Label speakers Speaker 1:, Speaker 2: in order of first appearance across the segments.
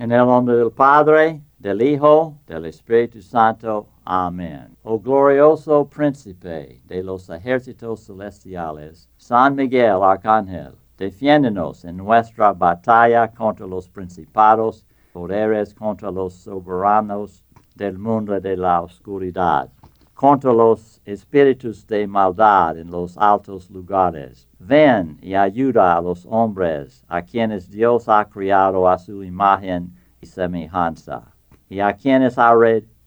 Speaker 1: En el nombre del Padre, del Hijo, del Espíritu Santo. Amén. Oh glorioso príncipe de los ejércitos celestiales, San Miguel Arcángel, defiéndonos en nuestra batalla contra los principados, poderes contra los soberanos del mundo de la oscuridad, contra los espíritus de maldad en los altos lugares. Ven y ayuda a los hombres a quienes Dios ha criado a su imagen y semejanza, y a quienes ha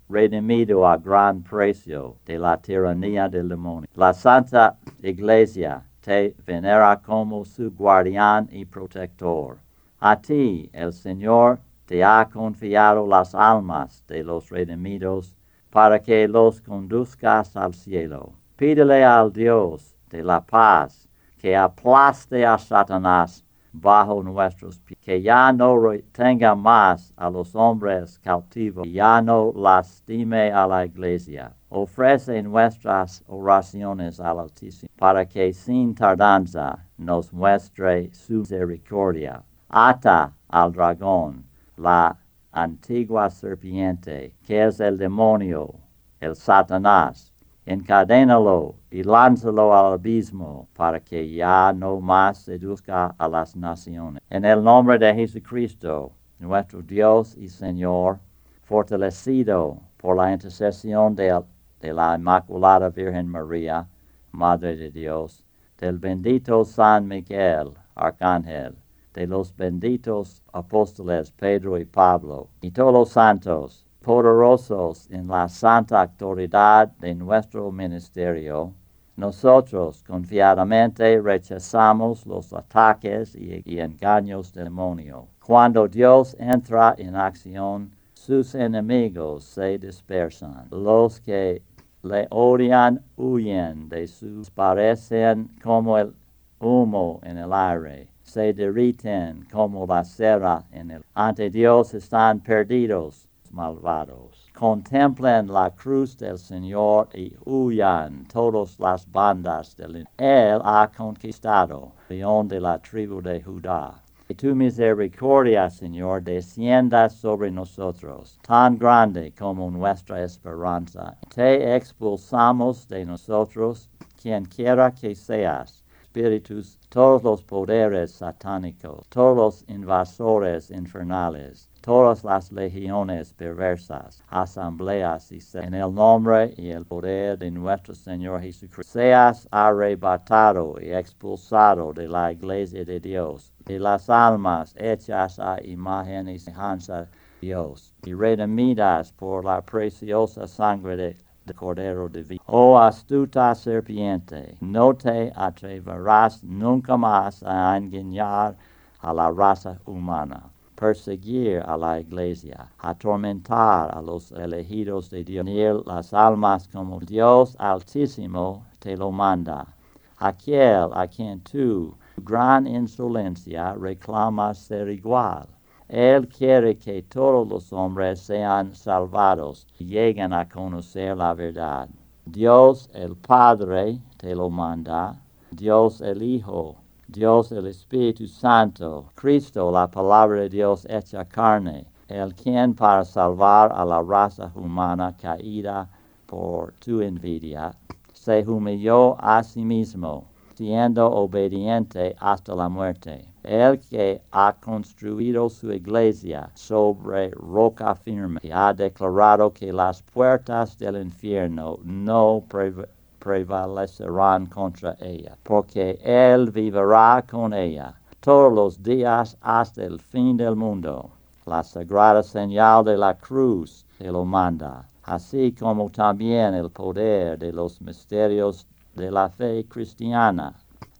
Speaker 1: redimido a gran precio de la tiranía del demonio. La Santa Iglesia te venera como su guardián y protector. A ti el Señor te ha confiado las almas de los redimidos para que los conduzcas al cielo. Pídele al Dios de la paz que aplaste a Satanás bajo nuestros pies, que ya no retenga más a los hombres cautivos, ya no lastime a la iglesia. Ofrece nuestras oraciones al Altísimo, para que sin tardanza nos muestre su misericordia. Ata al dragón, la antigua serpiente, que es el demonio, el Satanás, encadénalo y lánzalo al abismo para que ya no más seduzca a las naciones. En el nombre de Jesucristo, nuestro Dios y Señor, fortalecido por la intercesión de, la Inmaculada Virgen María, Madre de Dios, del bendito San Miguel, Arcángel, de los benditos apóstoles Pedro y Pablo, y todos los santos, poderosos en la santa autoridad de nuestro ministerio, nosotros confiadamente rechazamos los ataques y, engaños del demonio. Cuando Dios entra en acción, sus enemigos se dispersan. Los que le odian huyen de sus parecen como el humo en el aire se derriten como la cera en el. Ante Dios están perdidos malvados. Contemplen la cruz del Señor y huyan todas las bandas del Él ha conquistado, león de la tribu de Judá. Que tu misericordia, Señor, descienda sobre nosotros, tan grande como nuestra esperanza. Te expulsamos de nosotros, quien quiera que seas, espíritus, todos los poderes satánicos, todos los invasores infernales todas las legiones perversas, asambleas y en el nombre y el poder de nuestro Señor Jesucristo. Seas arrebatado y expulsado de la iglesia de Dios, de las almas hechas a imagen y semejanza de Dios, y redimidas por la preciosa sangre de Cordero Divino. Oh astuta serpiente, no te atreverás nunca más a engañar a la raza humana perseguir a la iglesia, atormentar a los elegidos de Dios, ni las almas como Dios Altísimo te lo manda. Aquel a quien tú, gran insolencia, reclamas ser igual. Él quiere que todos los hombres sean salvados y lleguen a conocer la verdad. Dios el Padre te lo manda, Dios el Hijo Dios el Espíritu Santo, Cristo, la palabra de Dios hecha carne, el quien para salvar a la raza humana caída por tu envidia, se humilló a sí mismo, siendo obediente hasta la muerte. El que ha construido su iglesia sobre roca firme y ha declarado que las puertas del infierno no prevalecerán contra ella, porque Él vivirá con ella todos los días hasta el fin del mundo. La sagrada señal de la cruz se lo manda, así como también el poder de los misterios de la fe cristiana.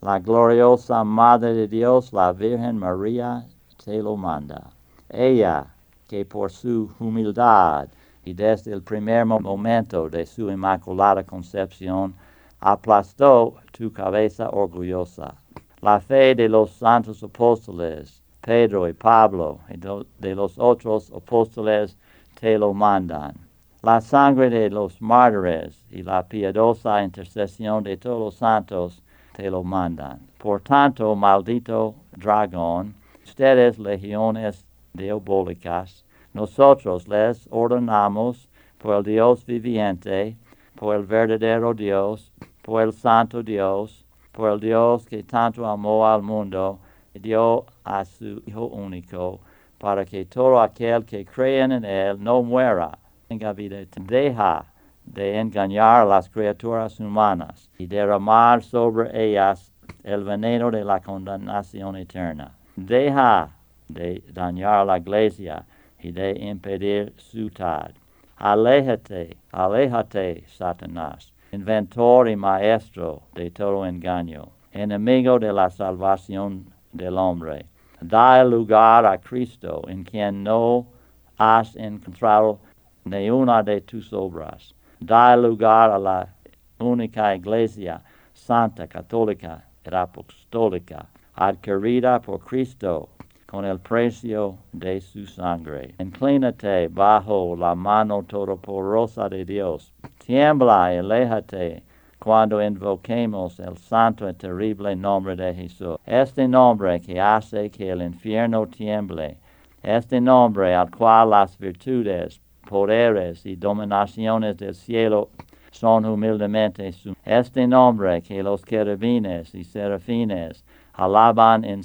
Speaker 1: La gloriosa Madre de Dios, la Virgen María, se lo manda. Ella, que por su humildad y desde el primer momento de su inmaculada concepción aplastó tu cabeza orgullosa. La fe de los santos apóstoles, Pedro y Pablo, y de los otros apóstoles te lo mandan. La sangre de los mártires y la piadosa intercesión de todos los santos lo mandan. Por tanto, maldito dragón, ustedes legiones diabólicas, nosotros les ordenamos por el Dios viviente, por el verdadero Dios, por el santo Dios, por el Dios que tanto amó al mundo y dio a su Hijo único, para que todo aquel que cree en Él no muera, tenga. Deja de engañar a las criaturas humanas y derramar sobre ellas el veneno de la condenación eterna. Deja de dañar la iglesia y de impedir su tal. Aléjate, aléjate, Satanás, inventor y maestro de todo engaño, enemigo de la salvación del hombre. Da lugar a Cristo en quien no has encontrado ni una de tus obras. Da lugar a la única iglesia santa, católica y apostólica, adquirida por Cristo con el precio de su sangre. Inclínate bajo la mano todopoderosa de Dios. Tiembla y aléjate cuando invoquemos el santo y terrible nombre de Jesús. Este nombre que hace que el infierno tiemble. Este nombre al cual las virtudes, poderes y dominaciones del cielo son humildemente su. Este nombre que los querubines y serafines alaban en,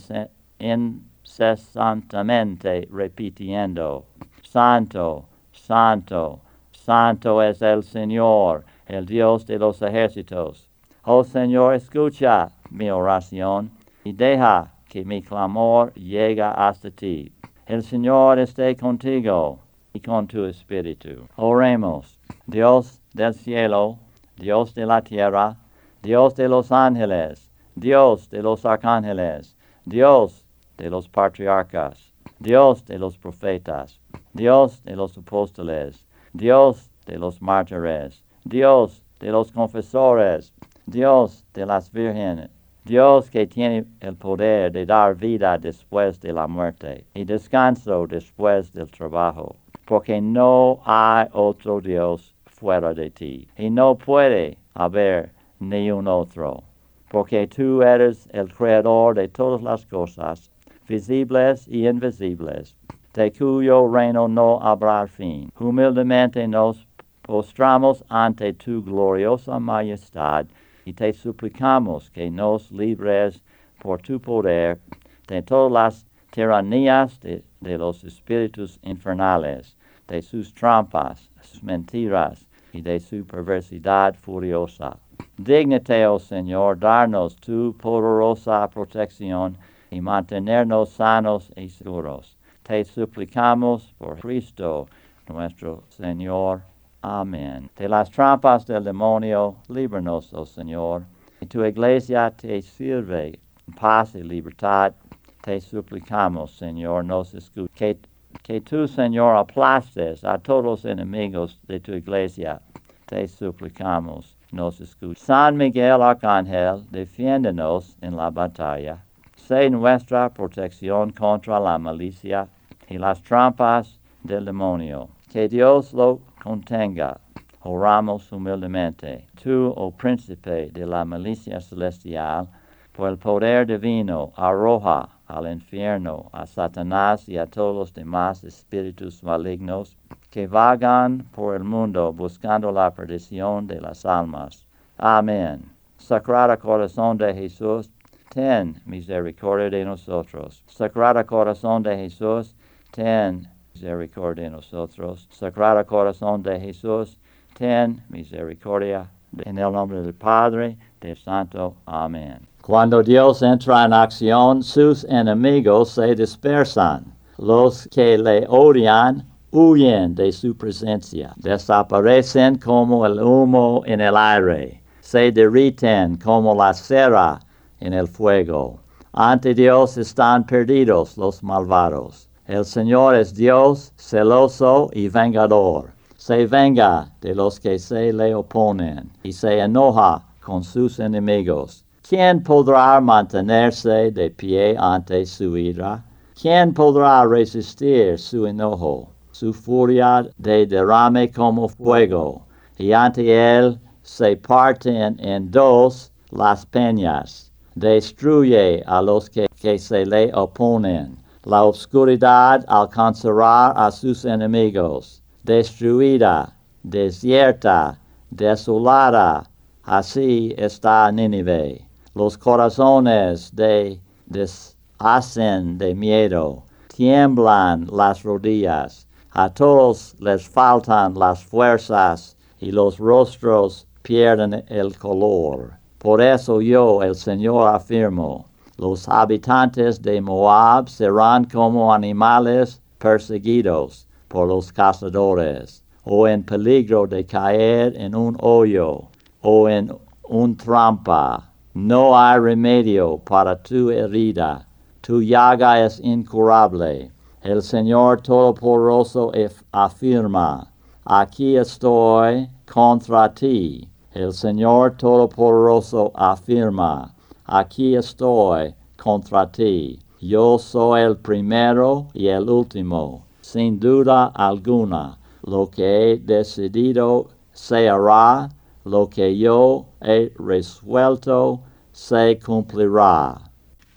Speaker 1: en cesantemente repitiendo, Santo, Santo, Santo es el Señor, el Dios de los ejércitos. Oh Señor, escucha mi oración y deja que mi clamor llegue hasta ti. El Señor esté contigo con tu espíritu. Oremos, Dios del cielo, Dios de la tierra, Dios de los ángeles, Dios de los arcángeles, Dios de los patriarcas, Dios de los profetas, Dios de los apóstoles, Dios de los mártires, Dios de los confesores, Dios de las vírgenes, Dios que tiene el poder de dar vida después de la muerte y descanso después del trabajo, porque no hay otro Dios fuera de ti y no puede haber ni un otro, porque tú eres el creador de todas las cosas visibles y invisibles, de cuyo reino no habrá fin. Humildemente nos postramos ante tu gloriosa majestad y te suplicamos que nos libres por tu poder de todas las tiranías de, de los espíritus infernales, de sus trampas, sus mentiras y de su perversidad furiosa. Dígnate, oh Señor, darnos tu poderosa protección y mantenernos sanos y seguros. Te suplicamos por Cristo nuestro Señor. Amén. De las trampas del demonio, líbranos, oh Señor. Y tu iglesia te sirve en paz y libertad. Te suplicamos, Señor, nos escuche. Que, tú, Señor, aplastes a todos los enemigos de tu iglesia. Te suplicamos, nos escuche. San Miguel Arcángel, defiéndenos en la batalla sé nuestra protección contra la malicia y las trampas del demonio. Que Dios lo contenga. Oramos humildemente. Tú, oh príncipe de la malicia celestial, por el poder divino, arroja al infierno a Satanás y a todos los demás espíritus malignos que vagan por el mundo buscando la perdición de las almas. Amén. Sagrado Corazón de Jesús, ten misericordia de nosotros. Sagrado Corazón de Jesús, ten misericordia de nosotros. Sagrado Corazón de Jesús, ten misericordia. En el nombre del Padre, del Santo. Amén. Cuando Dios entra en acción, sus enemigos se dispersan. Los que le odian huyen de su presencia. Desaparecen como el humo en el aire. Se derriten como la cera en el fuego. Ante Dios están perdidos los malvados. El Señor es Dios celoso y vengador. Se venga de los que se le oponen y se enoja con sus enemigos. ¿Quién podrá mantenerse de pie ante su ira? ¿Quién podrá resistir su enojo? Su furia de derrame como fuego, y ante él se parten en dos las peñas destruye a los que, se le oponen. La oscuridad alcanzará a sus enemigos. Destruida, desierta, desolada, así está Nínive. Los corazones de deshacen de miedo, tiemblan las rodillas, a todos les faltan las fuerzas y los rostros pierden el color. Por eso yo, el Señor, afirmo, los habitantes de Moab serán como animales perseguidos por los cazadores, o en peligro de caer en un hoyo, o en un trampa. No hay remedio para tu herida, tu llaga es incurable. El Señor Todopoderoso afirma, aquí estoy contra ti. El Señor Todopoderoso afirma, aquí estoy contra ti. Yo soy el primero y el último. Sin duda alguna, lo que he decidido se hará, lo que yo he resuelto se cumplirá.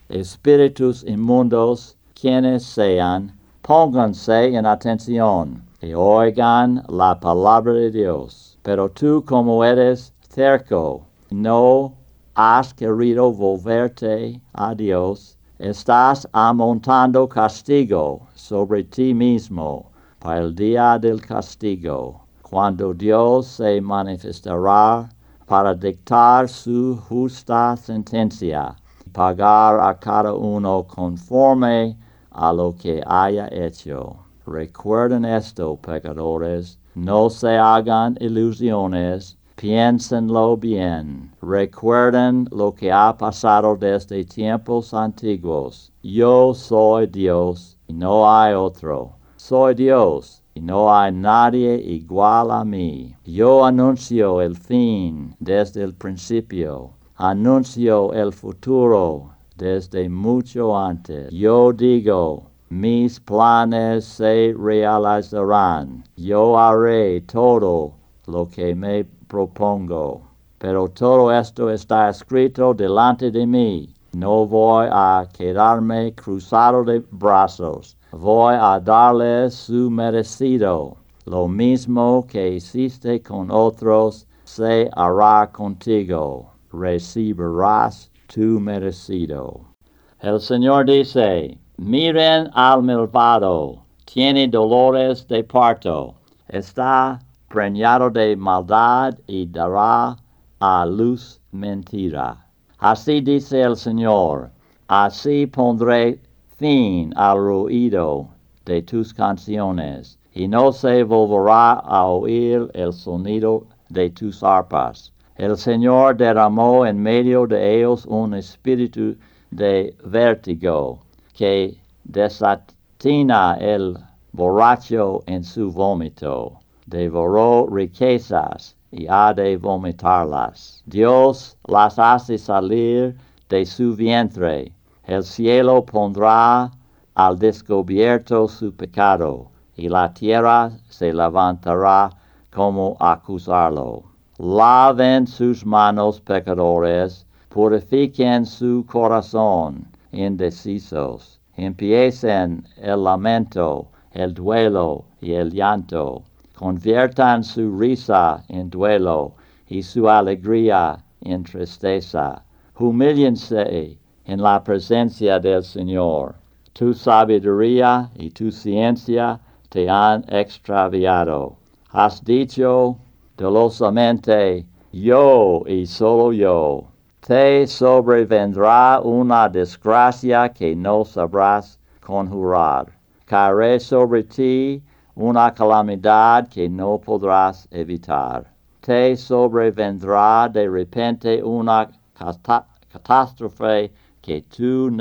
Speaker 1: Espíritus inmundos, quienes sean, pónganse en atención y oigan la palabra de Dios. Pero tú como eres cerco, no has querido volverte a Dios, estás amontando castigo sobre ti mismo para el día del castigo, cuando Dios se manifestará para dictar su justa sentencia pagar a cada uno conforme a lo que haya hecho. Recuerden esto, pecadores, no se hagan ilusiones, piénsenlo bien. Recuerden lo que ha pasado desde tiempos antiguos. Yo soy Dios y no hay otro. Soy Dios no hay nadie igual a mí. Yo anuncio el fin desde el principio. Anuncio el futuro desde mucho antes. Yo digo, mis planes se realizarán. Yo haré todo lo que me propongo. Pero todo esto está escrito delante de mí. No voy a quedarme cruzado de brazos. Voy a darle su merecido. Lo mismo que hiciste con otros, se hará contigo. Recibirás tu merecido. El Señor dice, miren al malvado, tiene dolores de parto, está preñado de maldad y dará a luz mentira. Así dice el Señor, así pondré al ruido de tus canciones, y no se volverá a oír el sonido de tus arpas. El Señor derramó en medio de ellos un espíritu de vértigo que desatina el borracho en su vómito devoró riquezas y ha de vomitarlas. Dios las hace salir de su vientre. El cielo pondrá al descubierto su pecado y la tierra se levantará como acusarlo. Laven sus manos pecadores, purifiquen su corazón indecisos, empiecen el lamento, el duelo y el llanto conviertan su risa en duelo y su alegría en tristeza. Humíllense en la presencia del Señor. Tu sabiduría y tu ciencia te han extraviado. Has dicho dolosamente, yo y solo yo. Te sobrevendrá una desgracia que no sabrás conjurar. Caeré sobre ti una calamidad que no podrás evitar. Te sobrevendrá de repente una catástrofe que tú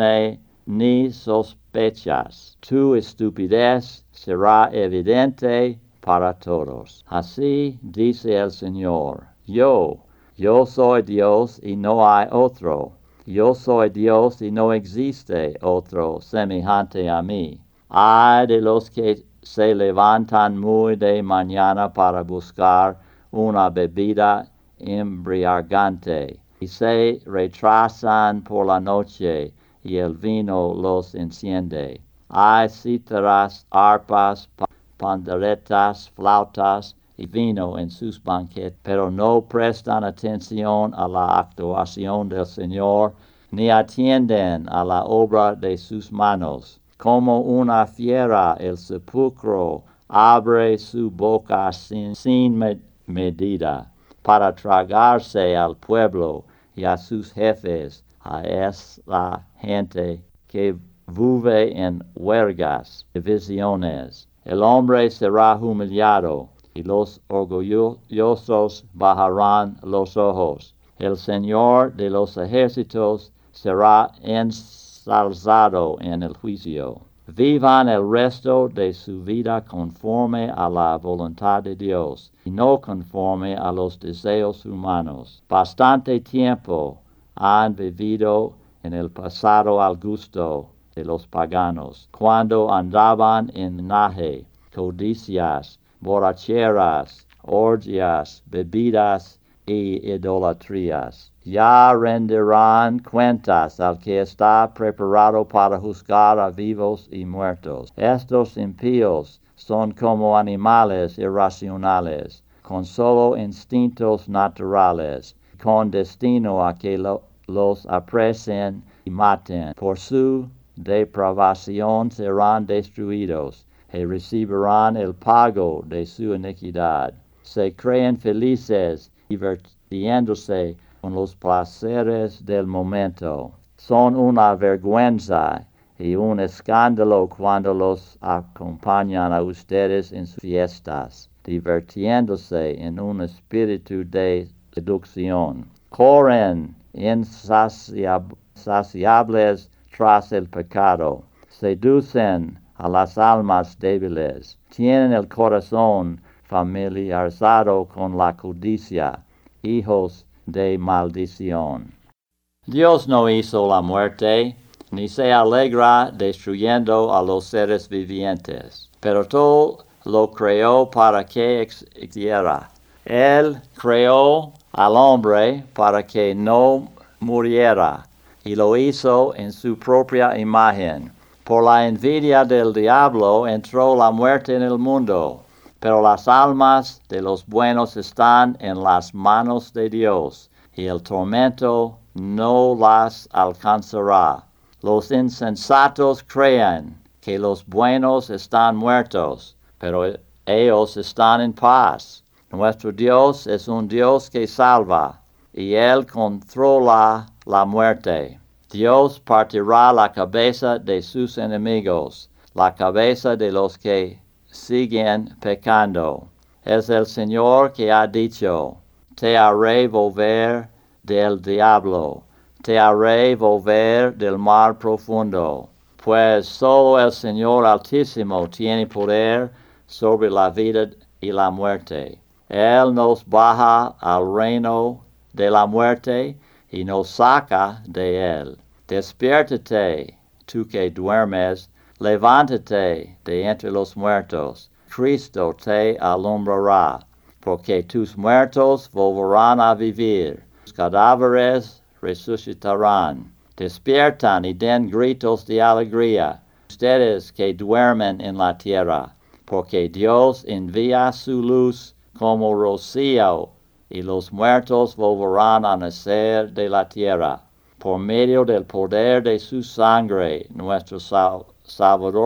Speaker 1: ni sospechas. Tu estupidez será evidente para todos. Así dice el Señor. Yo, yo soy Dios y no hay otro. Yo soy Dios y no existe otro semejante a mí. Ay de los que se levantan muy de mañana para buscar una bebida embriagante y se retrasan por la noche y el vino los enciende. hay cítaras, arpas, panderetas, flautas y vino en sus banquetes, pero no prestan atención a la actuación del Señor, ni atienden a la obra de sus manos. Como una fiera el sepulcro abre su boca sin, sin medida para tragarse al pueblo y a sus jefes, a esa gente que vive en huelgas, divisiones. El hombre será humillado y los orgullosos bajarán los ojos. El Señor de los ejércitos será ensalzado en el juicio. Vivan el resto de su vida conforme a la voluntad de Dios y no conforme a los deseos humanos. Bastante tiempo han vivido en el pasado al gusto de los paganos, cuando andaban en naje, codicias, borracheras, orgias, bebidas y idolatrías. Ya rendirán cuentas al que está preparado para juzgar a vivos y muertos. Estos impíos son como animales irracionales, con solo instintos naturales, con destino a que lo, los apresen y maten. Por su depravación serán destruidos y recibirán el pago de su iniquidad. Se creen felices, divirtiéndose con los placeres del momento. Son una vergüenza y un escándalo cuando los acompañan a ustedes en sus fiestas, divirtiéndose en un espíritu de seducción. Corren insaciables tras el pecado, seducen a las almas débiles, tienen el corazón familiarizado con la codicia, hijos de maldición. Dios no hizo la muerte, ni se alegra destruyendo a los seres vivientes, pero todo lo creó para que existiera. Él creó al hombre para que no muriera, y lo hizo en su propia imagen. Por la envidia del diablo entró la muerte en el mundo, pero las almas de los buenos están en las manos de Dios, y el tormento no las alcanzará. Los insensatos creen que los buenos están muertos, pero ellos están en paz. Nuestro Dios es un Dios que salva, y Él controla la muerte. Dios partirá la cabeza de sus enemigos, la cabeza de los que siguen pecando. Es el Señor que ha dicho, te haré volver del diablo, te haré volver del mar profundo, pues solo el Señor Altísimo tiene poder sobre la vida y la muerte. Él nos baja al reino de la muerte y nos saca de él. Despiértate, tú que duermes, levántate de entre los muertos, Cristo te alumbrará, porque tus muertos volverán a vivir, tus cadáveres resucitarán. Despiertan y den gritos de alegría, ustedes que duermen en la tierra, porque Dios envía su luz como rocío y los muertos volverán a nacer de la tierra. Por medio del poder de su sangre, nuestro Salvador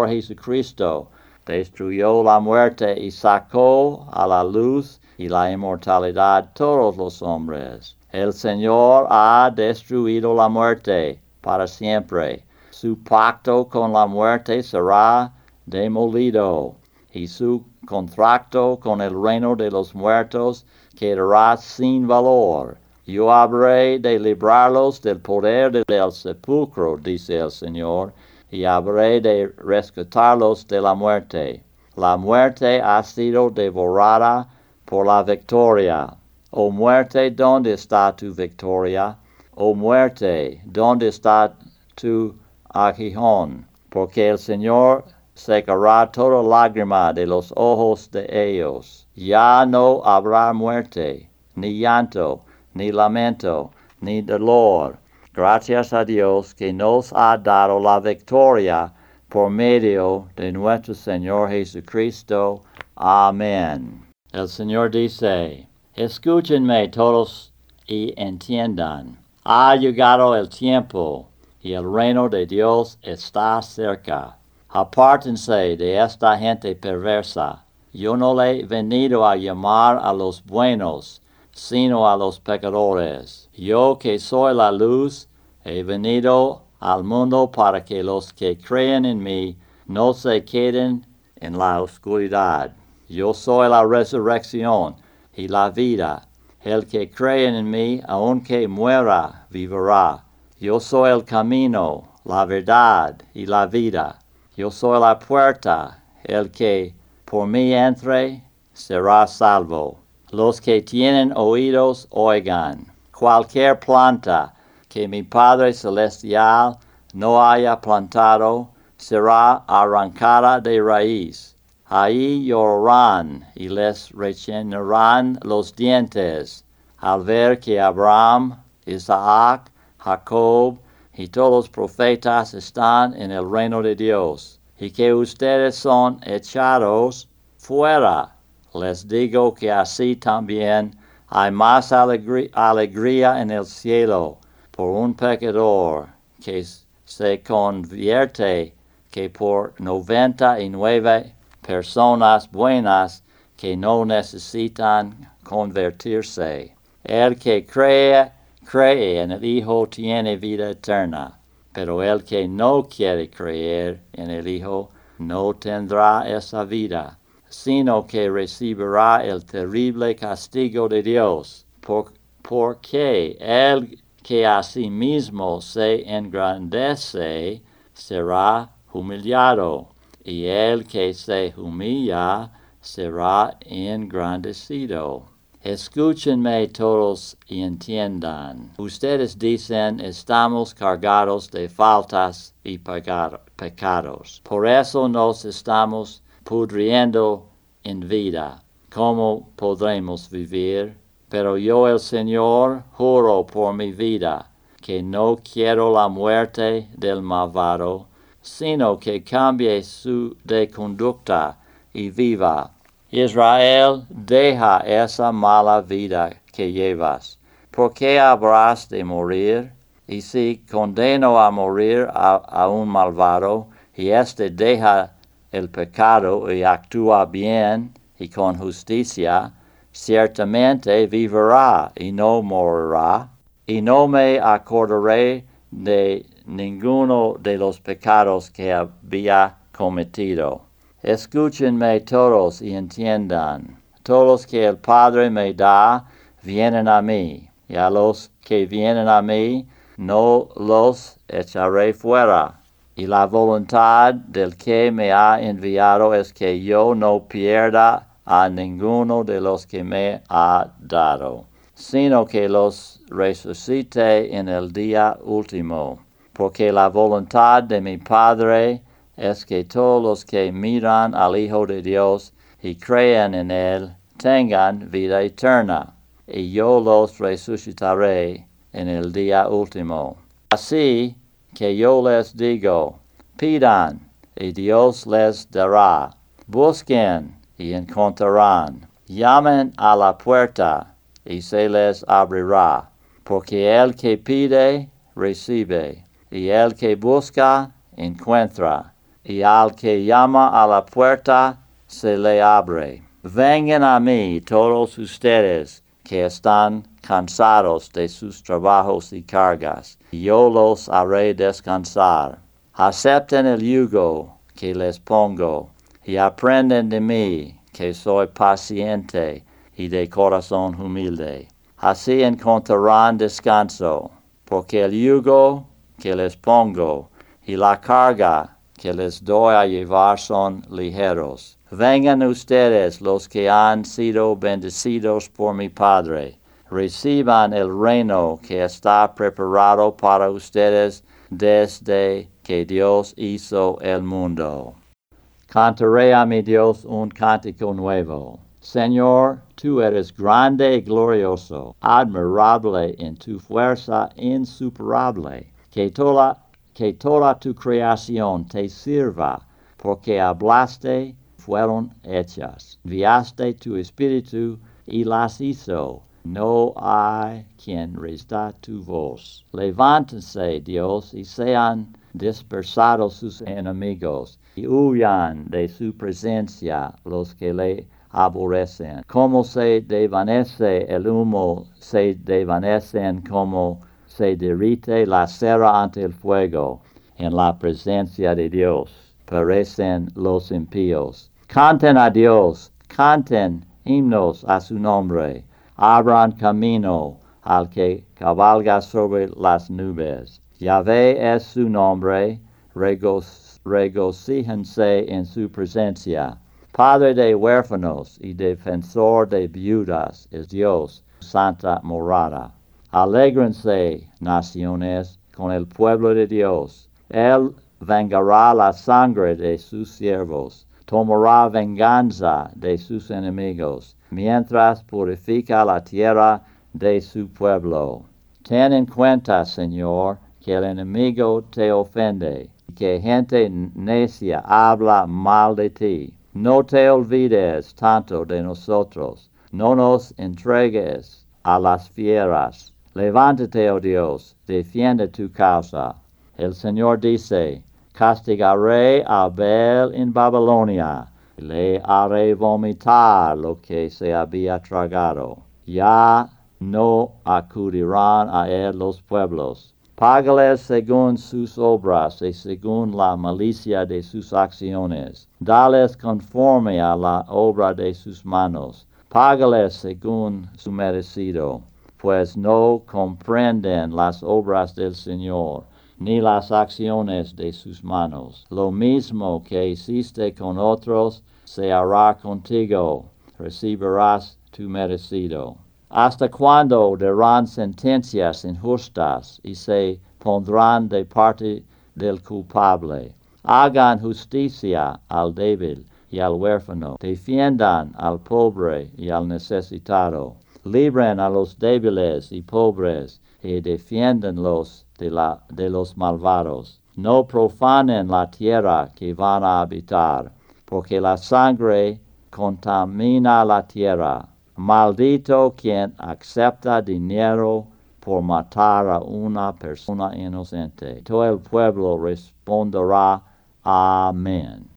Speaker 1: Jesucristo destruyó la muerte y sacó a la luz y la inmortalidad todos los hombres. El Señor ha destruido la muerte para siempre. Su pacto con la muerte será demolido y su contrato con el reino de los muertos quedará sin valor. Yo habré de librarlos del poder del sepulcro, dice el Señor, y habré de rescatarlos de la muerte. La muerte ha sido devorada por la victoria. Oh muerte, ¿dónde está tu victoria? Oh muerte, ¿dónde está tu aguijón? Porque el Señor secará toda lágrima de los ojos de ellos. Ya no habrá muerte, ni llanto, ni lamento, ni dolor. Gracias a Dios que nos ha dado la victoria por medio de nuestro Señor Jesucristo. Amén. El Señor dice, escúchenme todos y entiendan. Ha llegado el tiempo y el reino de Dios está cerca. Apártense de esta gente perversa. Yo no le he venido a llamar a los buenos, sino a los pecadores. Yo que soy la luz, he venido al mundo para que los que creen en mí no se queden en la oscuridad. Yo soy la resurrección y la vida. El que cree en mí, aunque muera, vivirá. Yo soy el camino, la verdad y la vida. Yo soy la puerta. El que por mí entre, será salvo. Los que tienen oídos, oigan. Cualquier planta que mi Padre Celestial no haya plantado, será arrancada de raíz. Ahí llorarán y les rechinarán los dientes al ver que Abraham, Isaac, Jacob y todos los profetas están en el reino de Dios y que ustedes son echados fuera. Les digo que así también hay más alegría en el cielo por un pecador que se convierte que por noventa y nueve personas buenas que no necesitan convertirse. El que cree, cree en el Hijo tiene vida eterna, pero el que no quiere creer en el Hijo no tendrá esa vida, sino que recibirá el terrible castigo de Dios, por, porque el que a sí mismo se engrandece será humillado y el que se humilla será engrandecido. Escúchenme todos y entiendan. Ustedes dicen estamos cargados de faltas y pecados. Por eso nos estamos pudriendo en vida. ¿Cómo podremos vivir? Pero yo el Señor juro por mi vida que no quiero la muerte del malvado sino que cambie su de conducta y viva. Israel, deja esa mala vida que llevas. ¿Por qué habrás de morir? Y si condeno a morir a, un malvado, y éste deja el pecado y actúa bien y con justicia, ciertamente vivirá y no morirá, y no me acordaré de ninguno de los pecados que había cometido. Escúchenme todos y entiendan. Todos que el Padre me da vienen a mí, y a los que vienen a mí no los echaré fuera. Y la voluntad del que me ha enviado es que yo no pierda a ninguno de los que me ha dado, sino que los resucite en el día último porque la voluntad de mi Padre es que todos los que miran al Hijo de Dios y creen en Él tengan vida eterna, y yo los resucitaré en el día último. Así que yo les digo, pidan, y Dios les dará, busquen, y encontrarán, llamen a la puerta, y se les abrirá, porque el que pide, recibe y el que busca encuentra, y al que llama a la puerta se le abre. Vengan a mí todos ustedes que están cansados de sus trabajos y cargas, y yo los haré descansar. Acepten el yugo que les pongo, y aprenden de mí, que soy paciente y de corazón humilde. Así encontrarán descanso, porque el yugo que les pongo y la carga que les doy a llevar son ligeros. Vengan ustedes los que han sido bendecidos por mi Padre. Reciban el reino que está preparado para ustedes desde que Dios hizo el mundo. Cantaré a mi Dios un cántico nuevo. Señor, tú eres grande y glorioso, admirable en tu fuerza insuperable que toda, que toda tu creación te sirva, porque hablaste, fueron hechas. Enviaste tu espíritu y las hizo. No hay quien resta tu voz. Levántense, Dios, y sean dispersados sus enemigos, y huyan de su presencia los que le aborrecen. Como se desvanece el humo, se desvanecen como se derrite la cera ante el fuego en la presencia de Dios. Perecen los impíos. Canten a Dios, canten himnos a su nombre, abran camino al que cabalga sobre las nubes. Yahvé es su nombre, regocíjense en su presencia. Padre de huérfanos y defensor de viudas es Dios, santa morada. Alégrense, naciones, con el pueblo de Dios. Él vengará la sangre de sus siervos, tomará venganza de sus enemigos, mientras purifica la tierra de su pueblo. Ten en cuenta, Señor, que el enemigo te ofende, y que gente necia habla mal de ti. No te olvides tanto de nosotros, no nos entregues a las fieras Levántate, oh Dios, defiende tu causa. El Señor dice, castigaré a Abel en Babilonia, le haré vomitar lo que se había tragado. Ya no acudirán a él los pueblos. Págales según sus obras y según la malicia de sus acciones. Dales conforme a la obra de sus manos. Págales según su merecido pues no comprenden las obras del Señor, ni las acciones de sus manos. Lo mismo que hiciste con otros, se hará contigo, recibirás tu merecido. ¿Hasta cuándo darán sentencias injustas y se pondrán de parte del culpable? Hagan justicia al débil y al huérfano, defiendan al pobre y al necesitado libren a los débiles y pobres y defiéndenlos de, los malvados. No profanen la tierra que van a habitar, porque la sangre contamina la tierra. Maldito quien acepta dinero por matar a una persona inocente. Todo el pueblo responderá Amén.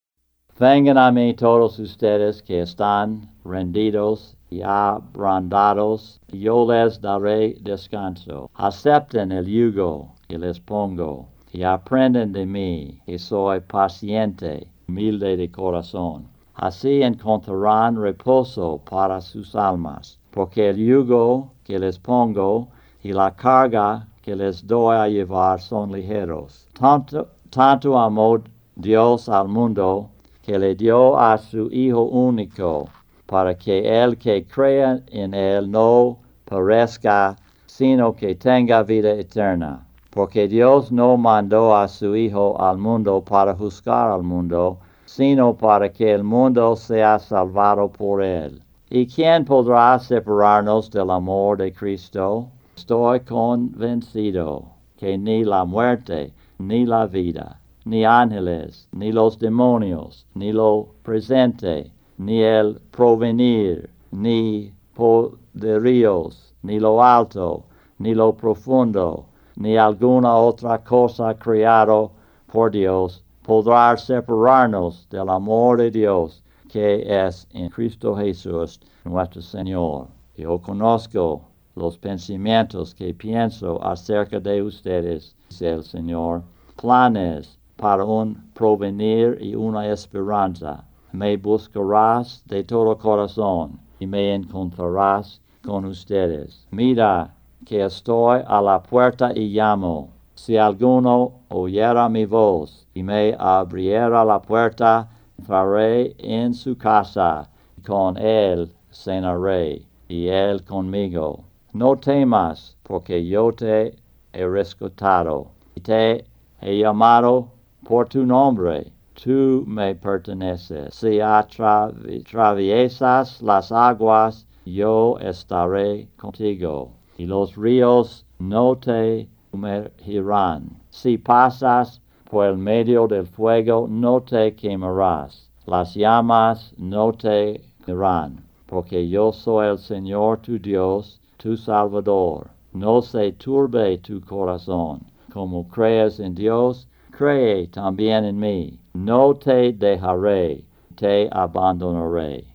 Speaker 1: Vengan a mí todos ustedes que están rendidos y abrandados, yo les daré descanso. Acepten el yugo que les pongo, y aprenden de mí, que soy paciente, humilde de corazón. Así encontrarán reposo para sus almas, porque el yugo que les pongo y la carga que les doy a llevar son ligeros. Tanto, tanto amó Dios al mundo que le dio a su Hijo único para que el que crea en él no perezca, sino que tenga vida eterna. Porque Dios no mandó a su Hijo al mundo para juzgar al mundo, sino para que el mundo sea salvado por él. ¿Y quién podrá separarnos del amor de Cristo? Estoy convencido que ni la muerte, ni la vida, ni ángeles, ni los demonios, ni lo presente, ni el provenir, ni poderíos, ni lo alto, ni lo profundo, ni alguna otra cosa creado por Dios podrá separarnos del amor de Dios que es en Cristo Jesús nuestro Señor. Yo conozco los pensamientos que pienso acerca de ustedes, dice el Señor, planes para un provenir y una esperanza me buscarás de todo corazón y me encontrarás con ustedes. Mira que estoy a la puerta y llamo. Si alguno oyera mi voz y me abriera la puerta, entraré en su casa y con él cenaré y él conmigo. No temas, porque yo te he rescatado y te he llamado por tu nombre tú me perteneces. Si atraviesas las aguas, yo estaré contigo, y los ríos no te sumergirán. Si pasas por el medio del fuego, no te quemarás. Las llamas no te quemarán, porque yo soy el Señor tu Dios, tu Salvador. No se turbe tu corazón. Como crees en Dios, cree también en mí. No te dejaré, te abandonaré.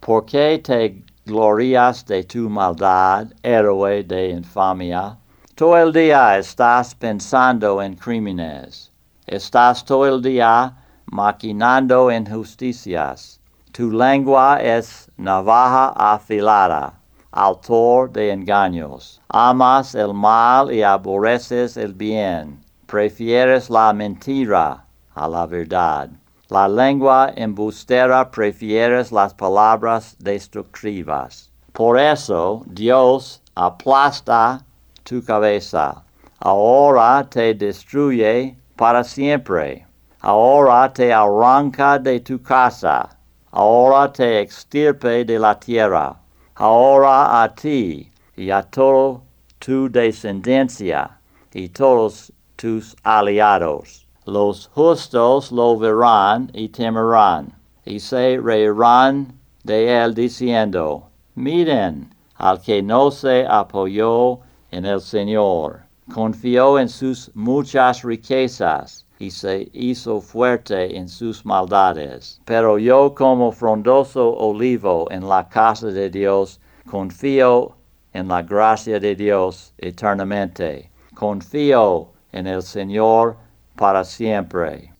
Speaker 1: ¿Por qué te glorias de tu maldad, héroe de infamia? Todo el día estás pensando en crímenes. Estás todo el día maquinando injusticias. Tu lengua es navaja afilada, autor de engaños. Amas el mal y aborreces el bien. Prefieres la mentira a la verdad. La lengua embustera prefieres las palabras destructivas. Por eso Dios aplasta tu cabeza. Ahora te destruye para siempre. Ahora te arranca de tu casa. Ahora te extirpe de la tierra. Ahora a ti y a toda tu descendencia y todos tus aliados. Los justos lo verán y temerán, y se reirán de él diciendo, miren al que no se apoyó en el Señor, confió en sus muchas riquezas y se hizo fuerte en sus maldades. Pero yo como frondoso olivo en la casa de Dios, confío en la gracia de Dios eternamente. Confío en el Señor para siempre.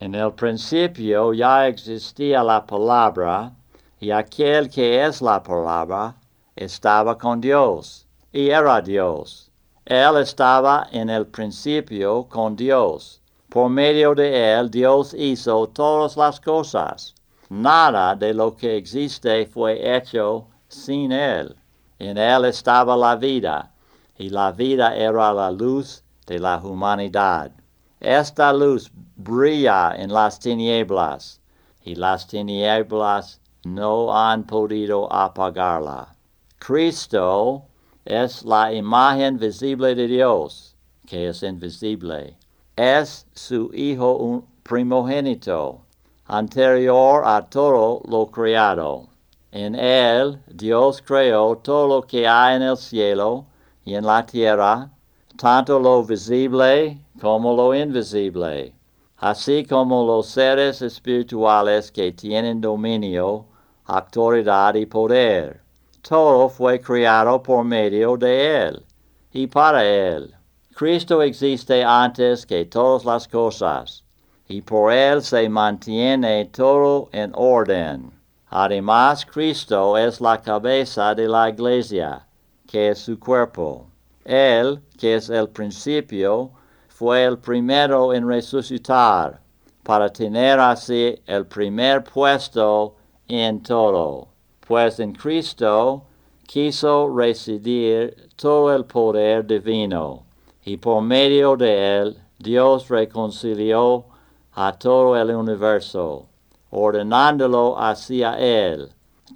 Speaker 1: En el principio ya existía la palabra, y aquel que es la palabra estaba con Dios, y era Dios. Él estaba en el principio con Dios. Por medio de él Dios hizo todas las cosas. Nada de lo que existe fue hecho sin él. En él estaba la vida, y la vida era la luz de la humanidad. Esta luz brilla en las tinieblas, y las tinieblas no han podido apagarla. Cristo es la imagen visible de Dios, que es invisible. Es su Hijo primogénito, anterior a todo lo creado. En él Dios creó todo lo que hay en el cielo y en la tierra, tanto lo visible como lo invisible, así como los seres espirituales que tienen dominio, autoridad y poder. Todo fue creado por medio de Él y para Él. Cristo existe antes que todas las cosas, y por Él se mantiene todo en orden. Además, Cristo es la cabeza de la iglesia, que es su cuerpo. Él, que es el principio, fue el primero en resucitar, para tener así el primer puesto en todo. Pues en Cristo quiso residir todo el poder divino, y por medio de él Dios reconcilió a todo el universo, ordenándolo hacia él,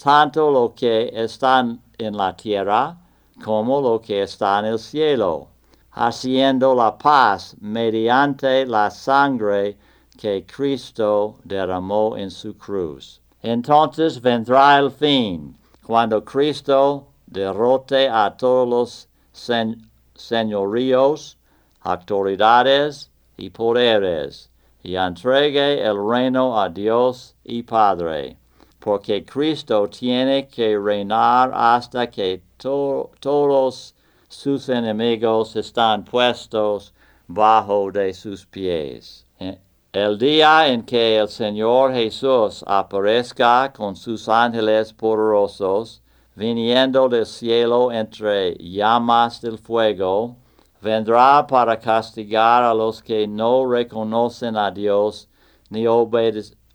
Speaker 1: tanto lo que está en la tierra como lo que está en el cielo haciendo la paz mediante la sangre que Cristo derramó en su cruz. Entonces vendrá el fin, cuando Cristo derrote a todos los señoríos, autoridades y poderes, y entregue el reino a Dios y Padre, porque Cristo tiene que reinar hasta que todos sus enemigos están puestos bajo de sus pies. El día en que el Señor Jesús aparezca con sus ángeles poderosos, viniendo del cielo entre llamas del fuego, vendrá para castigar a los que no reconocen a Dios ni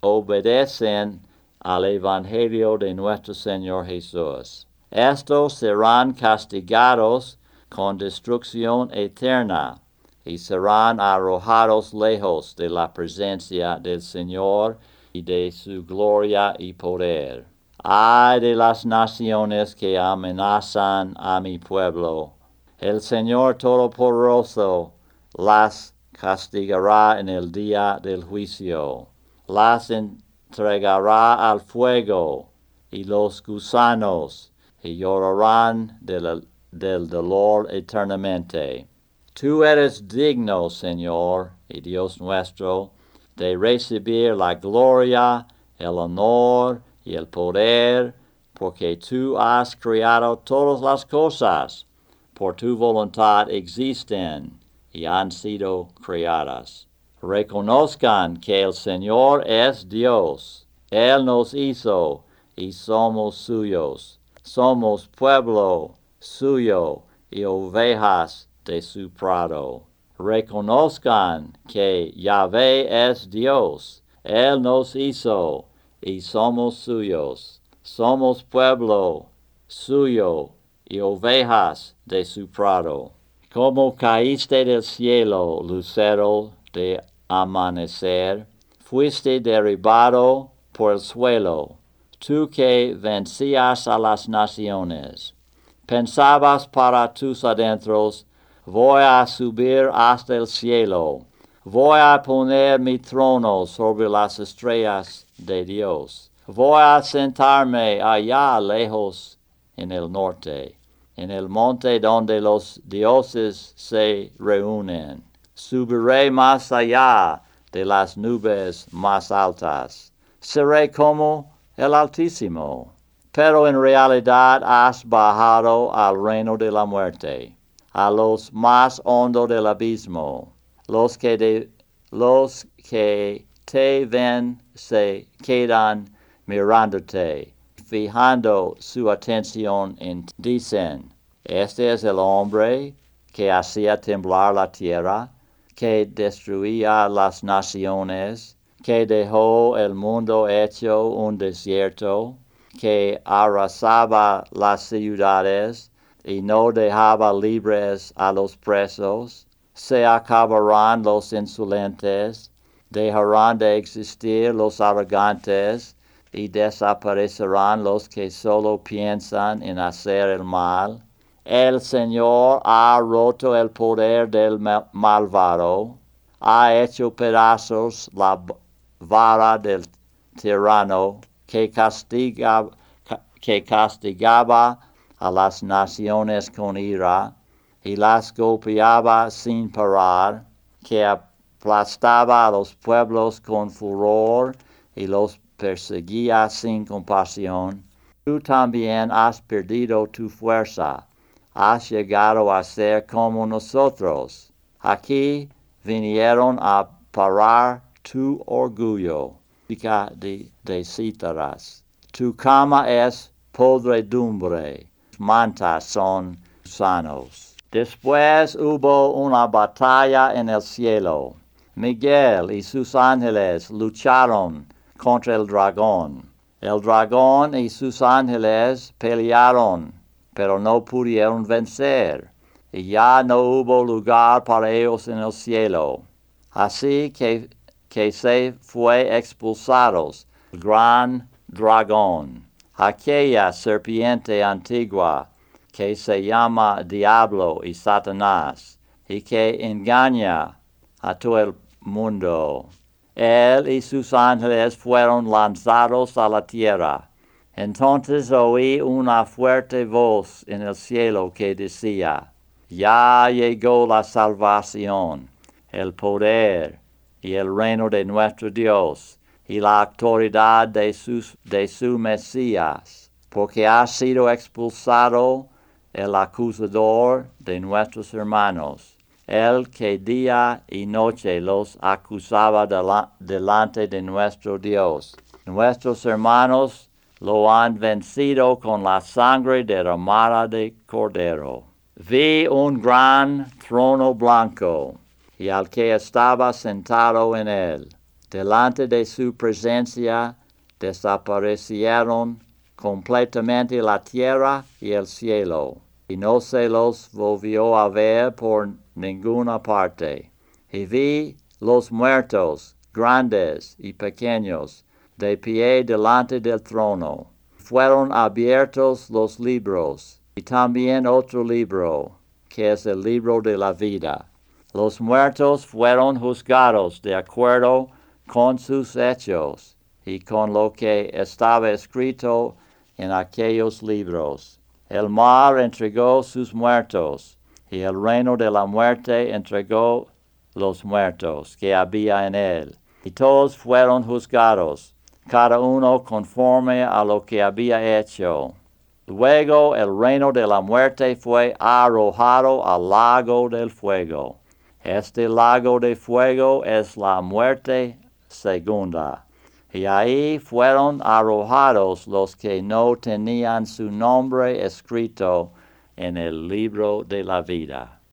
Speaker 1: obedecen al Evangelio de nuestro Señor Jesús. Estos serán castigados con destrucción eterna y serán arrojados lejos de la presencia del Señor y de su gloria y poder. Ay de las naciones que amenazan a mi pueblo. El Señor Todopoderoso las castigará en el día del juicio. Las entregará al fuego y los gusanos y llorarán del, del dolor eternamente. Tú eres digno, Señor y Dios nuestro, de recibir la gloria, el honor y el poder, porque tú has creado todas las cosas, por tu voluntad existen y han sido creadas. Reconozcan que el Señor es Dios. Él nos hizo y somos suyos. Somos pueblo suyo y ovejas de su prado. Reconozcan que Yahvé es Dios. Él nos hizo y somos suyos. Somos pueblo suyo y ovejas de su prado. Como caíste del cielo, lucero de amanecer, fuiste derribado por el suelo, tú que vencías a las naciones. Pensabas para tus adentros, voy a subir hasta el cielo, voy a poner mi trono sobre las estrellas de Dios, voy a sentarme allá lejos en el norte, en el monte donde los dioses se reúnen. Subiré más allá de las nubes más altas. Seré como el Altísimo. Pero en realidad has bajado al reino de la muerte a los más hondo del abismo. Los que, de, los que te ven se quedan mirándote, fijando su atención en dicen, este es el hombre que hacía temblar la tierra, que destruía las naciones, que dejó el mundo hecho un desierto, que arrasaba las ciudades, y no dejaba libres a los presos, se acabarán los insolentes, dejarán de existir los arrogantes y desaparecerán los que solo piensan en hacer el mal. El Señor ha roto el poder del malvado, ha hecho pedazos la vara del tirano que, castiga, que castigaba a las naciones con ira y las golpeaba sin parar, que aplastaba a los pueblos con furor y los perseguía sin compasión. Tú también has perdido tu fuerza, has llegado a ser como nosotros. Aquí vinieron a parar tu orgullo, de, de cítaras. Tu cama es podredumbre mantas son sanos. Después hubo una batalla en el cielo. Miguel y sus ángeles lucharon contra el dragón. El dragón y sus ángeles pelearon, pero no pudieron vencer, y ya no hubo lugar para ellos en el cielo. Así que, que se fue expulsados el gran dragón aquella serpiente antigua que se llama Diablo y Satanás, y que engaña a todo el mundo. Él y sus ángeles fueron lanzados a la tierra. Entonces oí una fuerte voz en el cielo que decía, Ya llegó la salvación, el poder y el reino de nuestro Dios y la autoridad de, sus, de su Mesías, porque ha sido expulsado el acusador de nuestros hermanos, el que día y noche los acusaba delante de nuestro Dios. Nuestros hermanos lo han vencido con la sangre derramada de cordero. Vi un gran trono blanco y al que estaba sentado en él delante de su presencia desaparecieron completamente la tierra y el cielo, y no se los volvió a ver por ninguna parte. Y vi los muertos, grandes y pequeños, de pie delante del trono. Fueron abiertos los libros, y también otro libro, que es el libro de la vida Los muertos fueron juzgados de acuerdo con sus hechos y con lo que estaba escrito en aquellos libros. El mar entregó sus muertos y el reino de la muerte entregó los muertos que había en él. Y todos fueron juzgados, cada uno conforme a lo que había hecho. Luego el reino de la muerte fue arrojado al lago del fuego. Este lago de fuego es la muerte segunda. Y ahí fueron arrojados los que no tenían su nombre escrito en el libro de la vida.